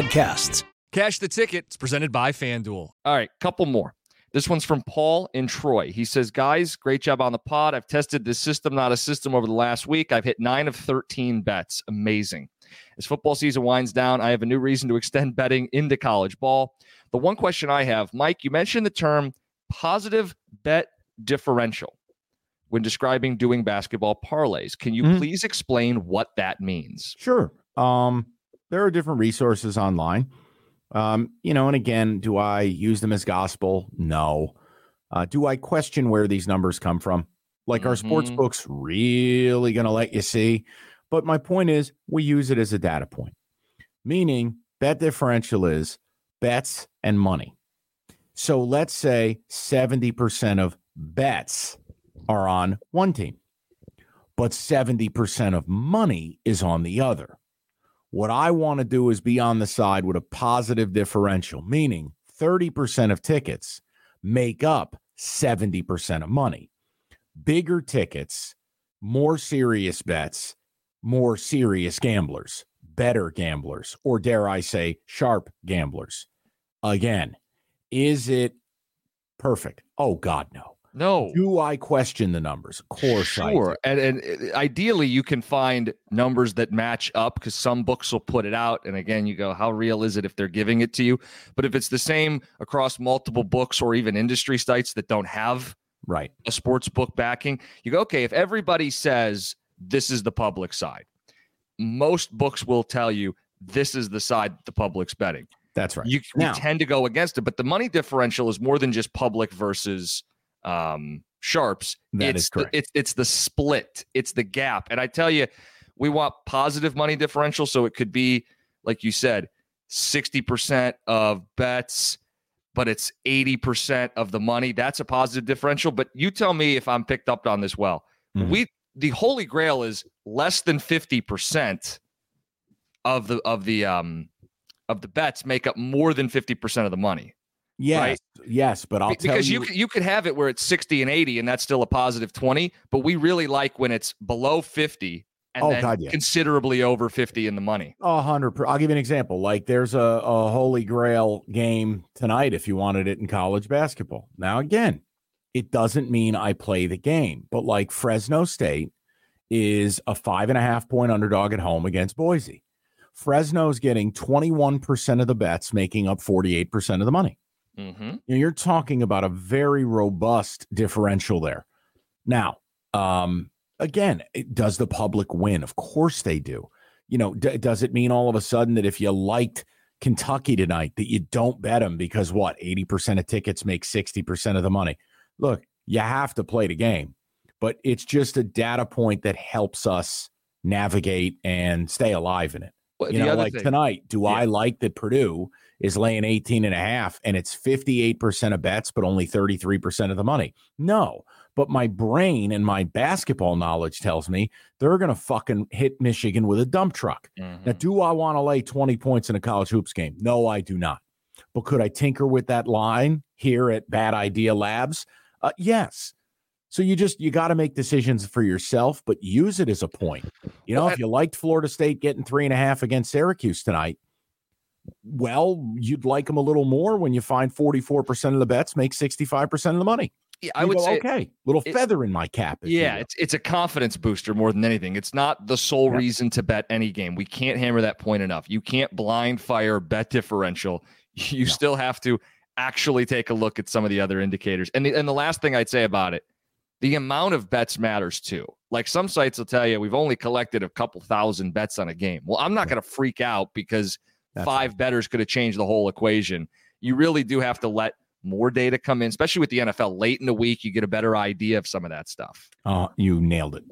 podcasts. Cash the ticket. It's presented by FanDuel. All right, couple more. This one's from Paul in Troy. He says, Guys, great job on the pod. I've tested this system, not a system, over the last week. I've hit nine of 13 bets. Amazing. As football season winds down, I have a new reason to extend betting into college ball. The one question I have, Mike, you mentioned the term positive bet differential when describing doing basketball parlays. Can you mm-hmm. please explain what that means? Sure. Um, there are different resources online. Um, you know, and again, do I use them as gospel? No. Uh, do I question where these numbers come from? Like, mm-hmm. are sports books really going to let you see? But my point is, we use it as a data point, meaning bet differential is bets and money. So let's say 70% of bets are on one team, but 70% of money is on the other. What I want to do is be on the side with a positive differential, meaning 30% of tickets make up 70% of money. Bigger tickets, more serious bets, more serious gamblers, better gamblers, or dare I say, sharp gamblers. Again, is it perfect? Oh, God, no. No. Do I question the numbers? Of course sure. And, and uh, ideally, you can find numbers that match up because some books will put it out. And again, you go, how real is it if they're giving it to you? But if it's the same across multiple books or even industry sites that don't have right a sports book backing, you go, okay, if everybody says this is the public side, most books will tell you this is the side the public's betting. That's right. You, now, tend to go against it, but the money differential is more than just public versus um, sharps. That it's is correct. The, it's it's the split. It's the gap. And I tell you, we want positive money differential, so it could be like you said, sixty percent of bets, but it's eighty percent of the money. That's a positive differential. But you tell me if I'm picked up on this well. Mm-hmm. We the holy grail is less than fifty percent of the of the um of the bets make up more than 50% of the money. Yes, right? yes, but I'll because you, you you could have it where it's sixty and eighty, and that's still a positive twenty. But we really like when it's below fifty and oh, then God, yeah. considerably over fifty in the money. A hundred. I'll give you an example. Like there's a, a holy grail game tonight if you wanted it in college basketball. Now again, it doesn't mean I play the game, but like Fresno State is a five and a half point underdog at home against Boise. Fresno's getting 21% of the bets, making up 48% of the money. Mm-hmm. You're talking about a very robust differential there. Now, um, again, does the public win? Of course they do. You know, d- does it mean all of a sudden that if you liked Kentucky tonight that you don't bet them because what 80% of tickets make 60% of the money? Look, you have to play the game, but it's just a data point that helps us navigate and stay alive in it. Well, you know, like thing, tonight, do yeah. I like that Purdue is laying 18 and a half and it's 58% of bets, but only 33% of the money. No, but my brain and my basketball knowledge tells me they're going to fucking hit Michigan with a dump truck. Mm-hmm. Now, do I want to lay 20 points in a college hoops game? No, I do not. But could I tinker with that line here at Bad Idea Labs? Uh, yes. So you just you got to make decisions for yourself, but use it as a point. You know, well, if you liked Florida State getting three and a half against Syracuse tonight, well, you'd like them a little more when you find 44% of the bets make 65% of the money. Yeah, I would go, say okay, little it- feather in my cap. you Yeah, will. it's it's a confidence booster more than anything. It's not the sole Yeah. reason to bet any game. We can't hammer that point enough. You can't blind fire bet differential. You No. still have to actually take a look at some of the other indicators. And the, and the last thing I'd say about it, the amount of bets matters too. Like some sites will tell you we've only collected a couple thousand bets on a game. Well, I'm not going to freak out because That's five betters could have changed the whole equation. You really do have to let more data come in, especially with the NFL late in the week. You get a better idea of some of that stuff. Uh, you nailed it.